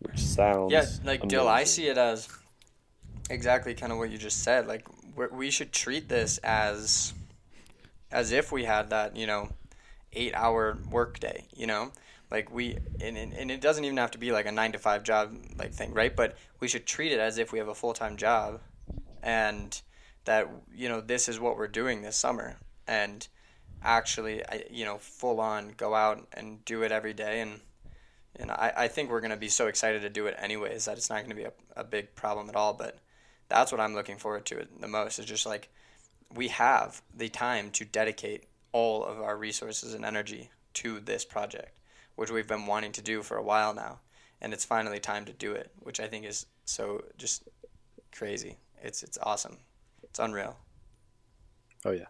[SPEAKER 1] Which sounds
[SPEAKER 3] Yeah, like Dill, I see it as exactly kind of what you just said. Like we should treat this as as if we had that, you know, eight hour workday. You know, like we and, and, it doesn't even have to be like a nine to five job like thing right but we should treat it as if we have a full-time job and that you know this is what we're doing this summer and actually you know full on go out and do it every day and and I, I think we're going to be so excited to do it anyways that it's not going to be a, a big problem at all but that's what i'm looking forward to the most is just like we have the time to dedicate all of our resources and energy to this project which we've been wanting to do for a while now and it's finally time to do it which i think is so just crazy it's it's awesome it's unreal
[SPEAKER 1] Oh yeah.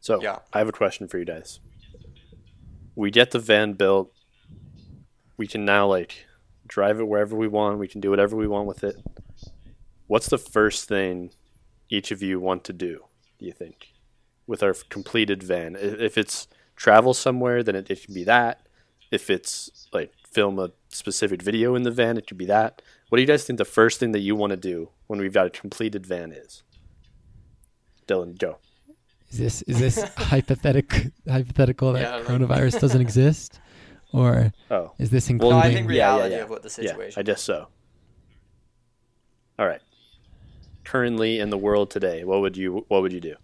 [SPEAKER 1] So
[SPEAKER 3] Yeah.
[SPEAKER 1] I have a question for you guys. We get the van built. We can now like drive it wherever we want. We can do whatever we want with it. What's the first thing each of you want to do? Do you think with our completed van? If it's travel somewhere, then it, it can be that. If it's like film a specific video in the van, it could be that. What do you guys think the first thing that you want to do when we've got a completed van is? Dylan, go.
[SPEAKER 2] Is this is this hypothetical hypothetical that
[SPEAKER 3] Yeah,
[SPEAKER 2] coronavirus doesn't exist, or
[SPEAKER 1] Oh,
[SPEAKER 2] is this
[SPEAKER 1] Well,
[SPEAKER 2] including?
[SPEAKER 3] no i think
[SPEAKER 1] Yeah, yeah,
[SPEAKER 3] reality
[SPEAKER 1] yeah.
[SPEAKER 3] of what the situation.
[SPEAKER 1] yeah,
[SPEAKER 3] situation
[SPEAKER 1] I guess so. All right. Currently in the world today, what would you what would you do?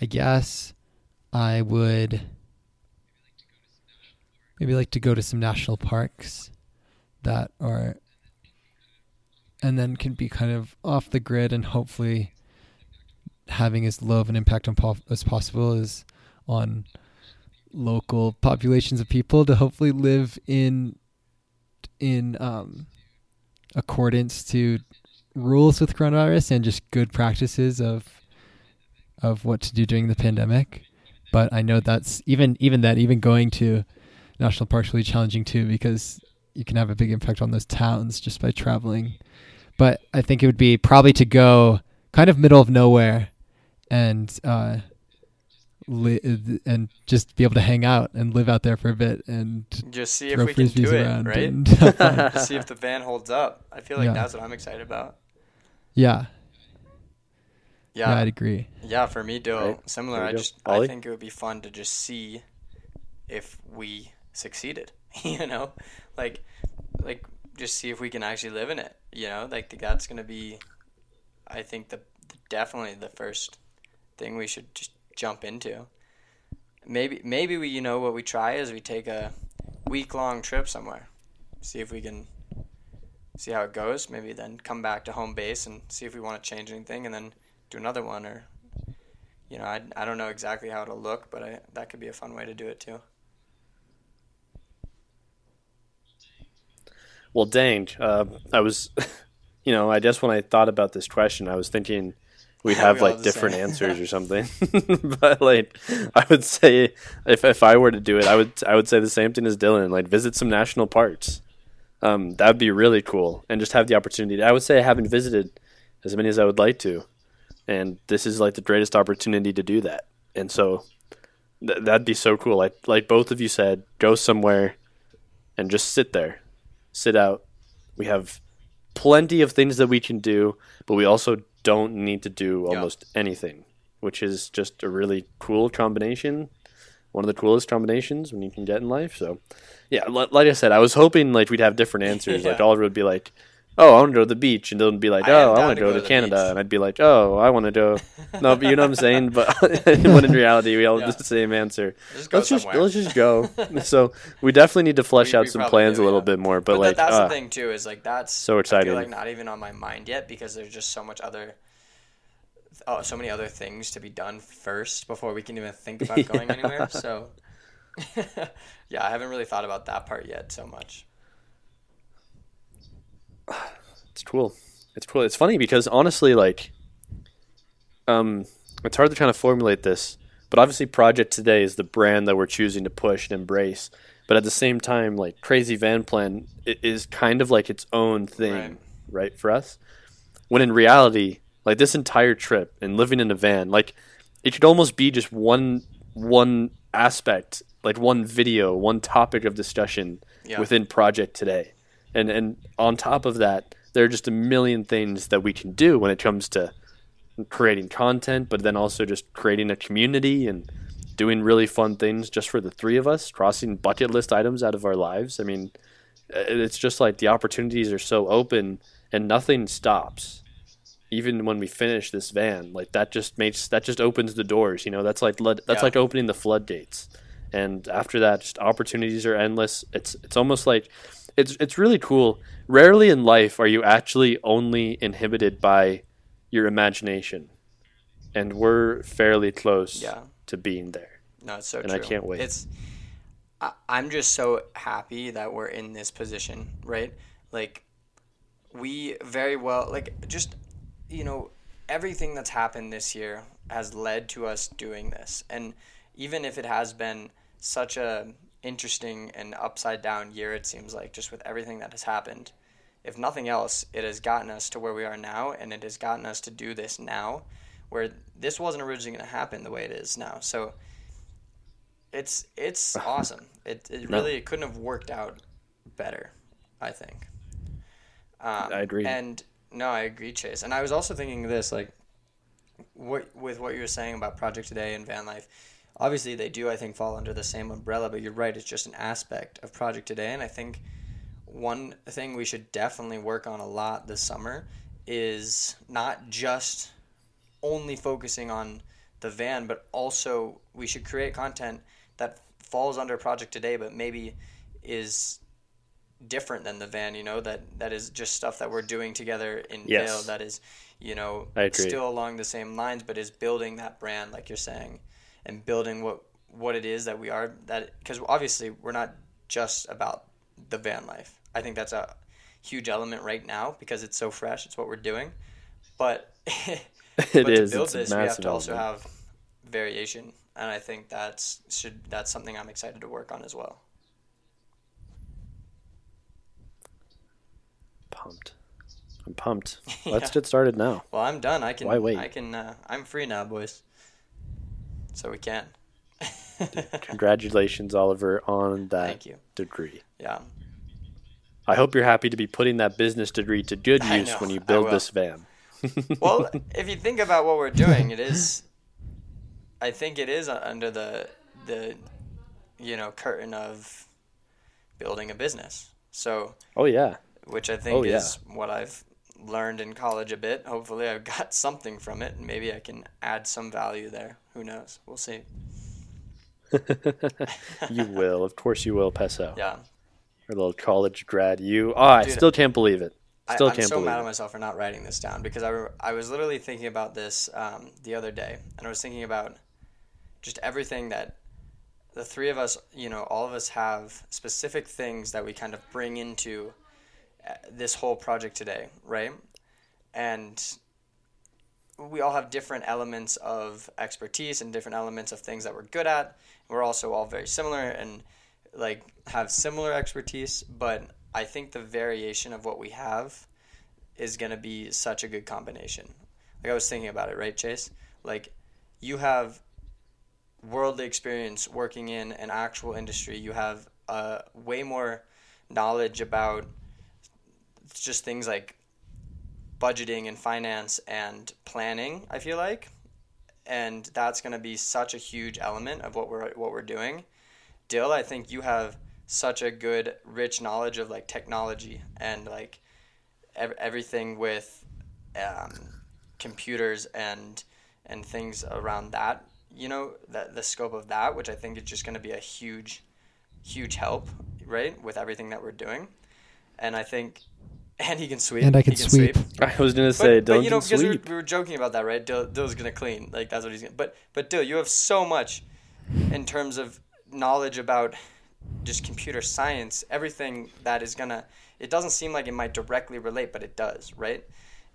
[SPEAKER 2] I guess I would maybe like to go to some national parks that are and then can be kind of off the grid and hopefully having as low of an impact on po- as possible is on local populations of people to hopefully live in in um accordance to rules with coronavirus and just good practices of of what to do during the pandemic. But I know that's even even that even going to national parks really challenging too because you can have a big impact on those towns just by traveling. But I think it would be probably to go kind of middle of nowhere and uh li- and just be able to hang out and live out there for a bit and
[SPEAKER 3] just see if we can do it
[SPEAKER 2] around
[SPEAKER 3] right
[SPEAKER 2] and
[SPEAKER 3] see if the van holds up i feel like
[SPEAKER 2] Yeah.
[SPEAKER 3] that's what i'm excited about
[SPEAKER 2] yeah, yeah,
[SPEAKER 3] yeah
[SPEAKER 2] I'd agree.
[SPEAKER 3] Yeah, for me, Dill,
[SPEAKER 1] Right.
[SPEAKER 3] similar. I just
[SPEAKER 1] Ollie?
[SPEAKER 3] I think it would be fun to just see if we succeeded. you know, like like just see if we can actually live in it. You know, like that's gonna be, I think the, the definitely the first thing we should just jump into. Maybe maybe we you know what we try is we take a week long trip somewhere, see if we can see how it goes. Maybe then come back to home base and see if we want to change anything, and then do another one or you know I, I don't know exactly how it'll look but I, that could be a fun way to do it too
[SPEAKER 1] Well, dang. Uh, I was, you know, I guess when I thought about this question, I was thinking we'd have
[SPEAKER 3] We
[SPEAKER 1] like different
[SPEAKER 3] same.
[SPEAKER 1] answers or something. but like, I would say if if I were to do it, I would I would say the same thing as Dylan. Like, visit some national parks. Um, that would be really cool, and just have the opportunity. I would say I haven't visited as many as I would like to, and this is like the greatest opportunity to do that. And so, th- that'd be so cool. Like like both of you said, go somewhere and just sit there sit out. We have plenty of things that we can do, but we also don't need to do
[SPEAKER 3] Yeah.
[SPEAKER 1] almost anything, which is just a really cool combination. One of the coolest combinations when you can get in life. So, yeah, like I said, I was hoping like we'd have different answers. Like
[SPEAKER 3] Yeah.
[SPEAKER 1] Oliver would be like, "Oh, I want to go to the beach," and they'll be like, "Oh, I
[SPEAKER 3] down
[SPEAKER 1] want
[SPEAKER 3] to
[SPEAKER 1] go to
[SPEAKER 3] to
[SPEAKER 1] Canada,"
[SPEAKER 3] beach.
[SPEAKER 1] and I'd be like, "Oh, I want to go." No, but you know what I'm saying. But when in reality, we all
[SPEAKER 3] Yeah.
[SPEAKER 1] have the same answer
[SPEAKER 3] just
[SPEAKER 1] let's just let's just go. so we definitely need to flesh
[SPEAKER 3] We-
[SPEAKER 1] out
[SPEAKER 3] we
[SPEAKER 1] some plans
[SPEAKER 3] do,
[SPEAKER 1] a little
[SPEAKER 3] yeah.
[SPEAKER 1] bit more. But,
[SPEAKER 3] but,
[SPEAKER 1] like,
[SPEAKER 3] that, that's
[SPEAKER 1] uh,
[SPEAKER 3] the thing too is like that's
[SPEAKER 1] so
[SPEAKER 3] I
[SPEAKER 1] exciting.
[SPEAKER 3] feel like not even on my mind yet because there's just so much other oh so many other things to be done first before we can even think about going
[SPEAKER 1] Yeah.
[SPEAKER 3] anywhere so yeah I haven't really thought about that part yet so much
[SPEAKER 1] it's cool. It's cool. It's funny because honestly, like, um, it's hard to kind of formulate this. But obviously, Project Today is the brand that we're choosing to push and embrace. But at the same time, like Crazy Van Plan is kind of like its own thing,
[SPEAKER 3] Right.
[SPEAKER 1] right, for us. When in reality, like this entire trip and living in a van, like it could almost be just one one aspect, like one video, one topic of discussion
[SPEAKER 3] Yeah.
[SPEAKER 1] within Project Today. And and on top of that, there are just a million things that we can do when it comes to creating content, but then also just creating a community and doing really fun things just for the three of us, crossing bucket list items out of our lives. I mean, it's just like the opportunities are so open and nothing stops. Even when we finish this van, like that just makes that just opens the doors. You know, that's like that's
[SPEAKER 3] Yeah.
[SPEAKER 1] like opening the floodgates. And after that, just opportunities are endless. It's it's almost like it's it's really cool. Rarely in life are you actually only inhibited by your imagination, and we're fairly close
[SPEAKER 3] Yeah.
[SPEAKER 1] to being there.
[SPEAKER 3] No, it's so
[SPEAKER 1] And
[SPEAKER 3] true.
[SPEAKER 1] I can't wait.
[SPEAKER 3] It's I, I'm just so happy that we're in this position, right? Like we very well like just you know everything that's happened this year has led to us doing this. And even if it has been such a interesting and upside down year it seems like just with everything that has happened, if nothing else, it has gotten us to where we are now and it has gotten us to do this now where this wasn't originally going to happen the way it is now. So it's it's awesome. It it
[SPEAKER 1] No.
[SPEAKER 3] really it couldn't have worked out better, I think. Um,
[SPEAKER 1] I agree.
[SPEAKER 3] And no, I agree, Chase. And I was also thinking this, like, what with what you were saying about Project Today and van life. Obviously, they do, I think, fall under the same umbrella. But you're right; it's just an aspect of Project Today, and I think one thing we should definitely work on a lot this summer is not just only focusing on the van, but also we should create content that falls under Project Today, but maybe is different than the van. You know that that is just stuff that we're doing together in
[SPEAKER 1] Yes.
[SPEAKER 3] Vail. That is, you know, still along the same lines, but is building that brand, like you're saying, and building what what it is that we are. That because obviously we're not just about the van life. I think that's a huge element right now because it's so fresh. It's what we're doing, but.
[SPEAKER 1] It
[SPEAKER 3] but
[SPEAKER 1] is.
[SPEAKER 3] to build this, we have to also
[SPEAKER 1] element.
[SPEAKER 3] have variation, and I think that's should that's something I'm excited to work on as well.
[SPEAKER 1] pumped. I'm pumped. Let's
[SPEAKER 3] Yeah.
[SPEAKER 1] get started now.
[SPEAKER 3] Well, I'm done. I can.
[SPEAKER 1] Why wait?
[SPEAKER 3] I can. Uh, I'm free now, boys. So we can.
[SPEAKER 1] Congratulations, Oliver, on that
[SPEAKER 3] Thank you.
[SPEAKER 1] degree.
[SPEAKER 3] Yeah.
[SPEAKER 1] I hope you're happy to be putting that business degree to good use
[SPEAKER 3] know,
[SPEAKER 1] when you build this van.
[SPEAKER 3] Well, if you think about what we're doing, it is. I think it is under the the, you know, curtain of building a business. So
[SPEAKER 1] oh yeah,
[SPEAKER 3] which I think
[SPEAKER 1] Oh, yeah.
[SPEAKER 3] is what I've learned in college a bit. Hopefully, I've got something from it, and maybe I can add some value there. Who knows? We'll see.
[SPEAKER 1] you will. Of course you will, Peso.
[SPEAKER 3] Yeah,
[SPEAKER 1] Your little college grad. You. Oh, I
[SPEAKER 3] Dude,
[SPEAKER 1] still can't believe it. Still
[SPEAKER 3] I, I'm
[SPEAKER 1] can't
[SPEAKER 3] so
[SPEAKER 1] believe
[SPEAKER 3] mad at myself for not writing this down because I, re- I was literally thinking about this um, the other day, and I was thinking about just everything that the three of us, you know, all of us have specific things that we kind of bring into this whole project today, right? And we all have different elements of expertise and different elements of things that we're good at. We're also all very similar and like have similar expertise, but I think the variation of what we have is going to be such a good combination. Like I was thinking about it, right, Chase? Like you have worldly experience working in an actual industry. You have uh, way more knowledge about just things like budgeting and finance and planning. I feel like, and that's going to be such a huge element of what we're what we're doing. Dill, I think you have such a good, rich knowledge of like technology and like ev- everything with um, computers and and things around that. You know, the the scope of that, which I think is just going to be a huge, huge help, right, with everything that we're doing. And I think, and he can sweep.
[SPEAKER 2] And I can
[SPEAKER 3] can
[SPEAKER 2] sweep.
[SPEAKER 1] I was gonna say,
[SPEAKER 3] but,
[SPEAKER 1] don't
[SPEAKER 3] but you know, because we were, we were joking about that, right? Dill, Dill's gonna clean, like that's what he's gonna. But but Dill, you have so much in terms of knowledge about just computer science, everything that is gonna. It doesn't seem like it might directly relate, but it does, right?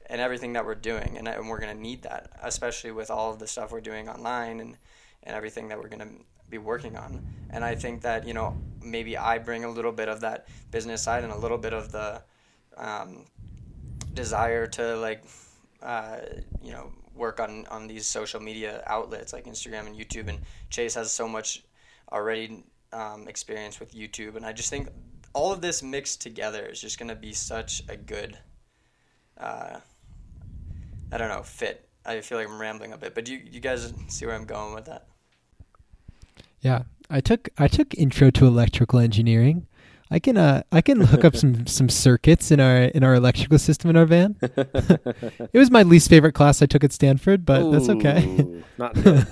[SPEAKER 3] And everything that we're doing, and, and we're gonna need that, especially with all of the stuff we're doing online and and everything that we're gonna be working on. And I think that you know maybe I bring a little bit of that business side and a little bit of the um, desire to like uh, you know work on on these social media outlets like Instagram and YouTube and Chase has so much already um, experience with YouTube and I just think all of this mixed together is just to be such a good uh, I don't know, fit. I feel like I'm rambling a bit, but you you guys see where I'm going with that?
[SPEAKER 2] Yeah, I took I took intro to electrical engineering. I can uh I can hook up some some circuits in our in our electrical system in our van. it was my least favorite class I took at Stanford, but that's okay.
[SPEAKER 1] Not good.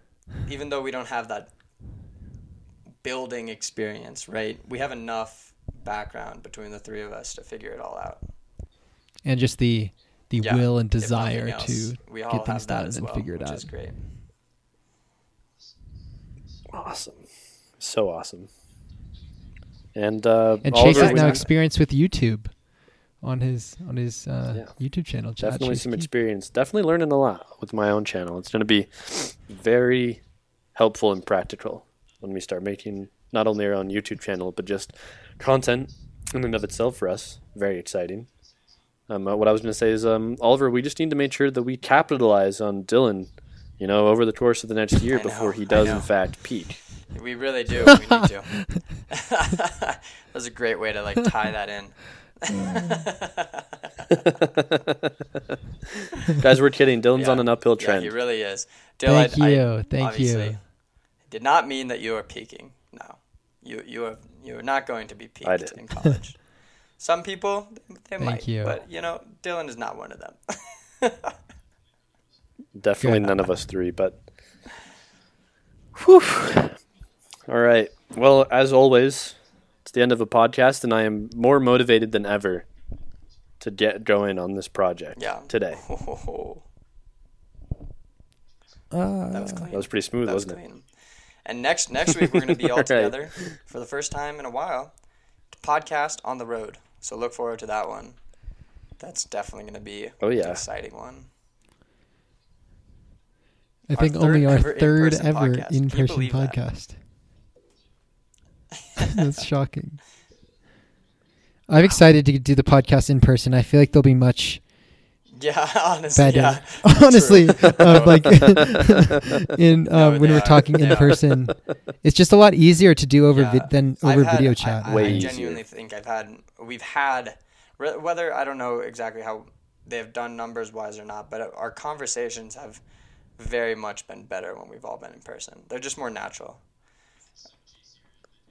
[SPEAKER 3] Even though we don't have that building experience, right? We have enough background between the three of us to figure it all out.
[SPEAKER 2] and just the the
[SPEAKER 3] Yeah,
[SPEAKER 2] will and desire
[SPEAKER 3] nothing
[SPEAKER 2] to
[SPEAKER 3] we all
[SPEAKER 2] get
[SPEAKER 3] have
[SPEAKER 2] things
[SPEAKER 3] that
[SPEAKER 2] done
[SPEAKER 3] as
[SPEAKER 2] and
[SPEAKER 3] well,
[SPEAKER 2] figure it
[SPEAKER 3] which
[SPEAKER 2] out.
[SPEAKER 3] is great.
[SPEAKER 1] awesome. So awesome. And uh,
[SPEAKER 2] And
[SPEAKER 1] Oliver
[SPEAKER 2] Chase has now experience with YouTube on his on his uh,
[SPEAKER 1] Yeah.
[SPEAKER 2] YouTube channel. Chad
[SPEAKER 1] definitely some
[SPEAKER 2] Chesky.
[SPEAKER 1] experience. Definitely learning a lot with my own channel. It's going to be very helpful and practical when we start making not only our own YouTube channel but just content in and of itself for us. Very exciting. Um, uh, what I was going to say is, um, Oliver, we just need to make sure that we capitalize on Dylan, you know, over the course of the next year
[SPEAKER 3] I
[SPEAKER 1] before
[SPEAKER 3] know,
[SPEAKER 1] he does in fact peak.
[SPEAKER 3] We really do. We need to. that was a great way to like tie that in.
[SPEAKER 1] Guys, we're kidding. Dylan's
[SPEAKER 3] Yeah.
[SPEAKER 1] on an uphill
[SPEAKER 3] Yeah,
[SPEAKER 1] trend.
[SPEAKER 3] he really is. Dylan,
[SPEAKER 2] Thank you, thank you.
[SPEAKER 3] Did not mean that you are peaking. No, you you are you are not going to be peaked in college. Some people they
[SPEAKER 2] Thank
[SPEAKER 3] might,
[SPEAKER 2] you.
[SPEAKER 3] but you know Dylan is not one of them.
[SPEAKER 1] Definitely
[SPEAKER 2] Good.
[SPEAKER 1] none of us three, but. Whew. All right. Well, as always, it's the end of a podcast, and I am more motivated than ever to get going on this project
[SPEAKER 3] yeah.
[SPEAKER 1] today.
[SPEAKER 2] Uh,
[SPEAKER 3] that was clean.
[SPEAKER 1] That was pretty smooth,
[SPEAKER 3] That was
[SPEAKER 1] wasn't it?
[SPEAKER 3] clean. And next next week we're going to be all
[SPEAKER 1] Right.
[SPEAKER 3] together for the first time in a while to podcast on the road. So look forward to that one. That's definitely going to be
[SPEAKER 1] Oh,
[SPEAKER 3] an
[SPEAKER 1] yeah.
[SPEAKER 3] exciting one.
[SPEAKER 2] I
[SPEAKER 3] Our
[SPEAKER 2] think only our
[SPEAKER 3] ever
[SPEAKER 2] third
[SPEAKER 3] in-person
[SPEAKER 2] ever
[SPEAKER 3] podcast.
[SPEAKER 2] In-person
[SPEAKER 3] believe that?
[SPEAKER 2] podcast. That's shocking. I'm excited to do the podcast in person. I feel like there'll be much
[SPEAKER 3] Yeah, honestly,
[SPEAKER 2] better.
[SPEAKER 3] yeah.
[SPEAKER 2] Honestly, uh, like in
[SPEAKER 3] No,
[SPEAKER 2] uh, when
[SPEAKER 3] they
[SPEAKER 2] we're
[SPEAKER 3] are.
[SPEAKER 2] talking in person, it's just a lot easier to do over
[SPEAKER 3] Yeah.
[SPEAKER 2] vi- than over
[SPEAKER 3] had-
[SPEAKER 2] video chat.
[SPEAKER 3] I, I,
[SPEAKER 1] Way easier.
[SPEAKER 3] genuinely think I've had, we've had, whether I don't know exactly how they've done numbers wise or not, but our conversations have very much been better when we've all been in person. They're just more natural.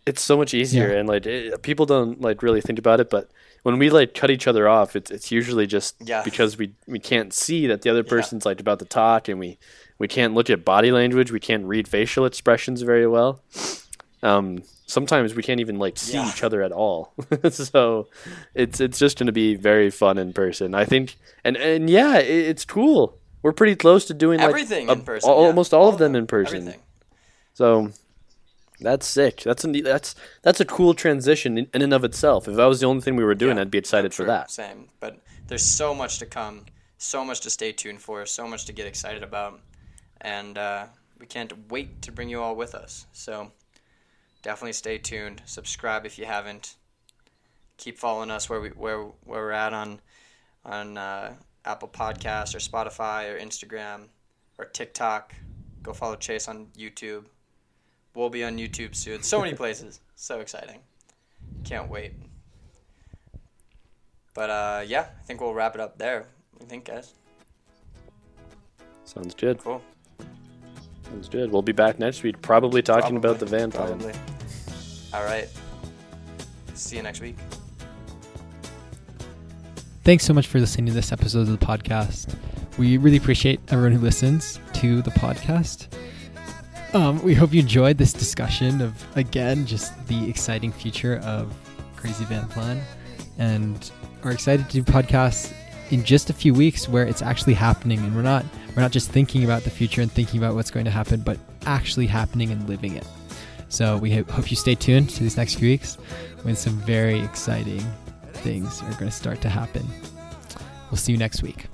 [SPEAKER 1] It's so much easier,
[SPEAKER 2] Yeah.
[SPEAKER 1] and like it, people don't like really think about it, but when we like cut each other off, it's it's usually just
[SPEAKER 3] Yeah.
[SPEAKER 1] because we we can't see that the other person's like about to talk, and we we can't look at body language, we can't read facial expressions very well. Um, sometimes we can't even like see
[SPEAKER 3] Yeah.
[SPEAKER 1] each other at all. so it's it's just going to be very fun in person. I think, and and yeah, it, it's cool. We're pretty close to doing like,
[SPEAKER 3] Everything
[SPEAKER 1] a-
[SPEAKER 3] in person.
[SPEAKER 1] al-
[SPEAKER 3] yeah.
[SPEAKER 1] almost all, of them, in person.
[SPEAKER 3] Everything.
[SPEAKER 1] So that's sick. That's a neat, that's that's a cool transition in, in and of itself. If that was the only thing we were doing,
[SPEAKER 3] Yeah,
[SPEAKER 1] I'd be excited for that.
[SPEAKER 3] Same, but there's so much to come, so much to stay tuned for, so much to get excited about, and uh, we can't wait to bring you all with us. So definitely stay tuned. Subscribe if you haven't. Keep following us where we where where we're at on on uh, Apple Podcasts or Spotify or Instagram or TikTok. Go follow Chase on YouTube. We'll be on YouTube soon. So many places. So exciting. Can't wait. But uh, yeah, I think we'll wrap it up there. I think, guys?
[SPEAKER 1] Sounds good.
[SPEAKER 3] Cool.
[SPEAKER 1] Sounds good. We'll be back next week, probably talking about the van plan.
[SPEAKER 3] Probably. All right. See you next week.
[SPEAKER 2] Thanks so much for listening to this episode of the podcast. We really appreciate everyone who listens to the podcast. Um, we hope you enjoyed this discussion of, again, just the exciting future of Crazy Van Plan. And are excited to do podcasts in just a few weeks where it's actually happening. And we're not we're not just thinking about the future and thinking about what's going to happen but actually happening and living it. So we hope you stay tuned to these next few weeks when some very exciting things are going to start to happen. We'll see you next week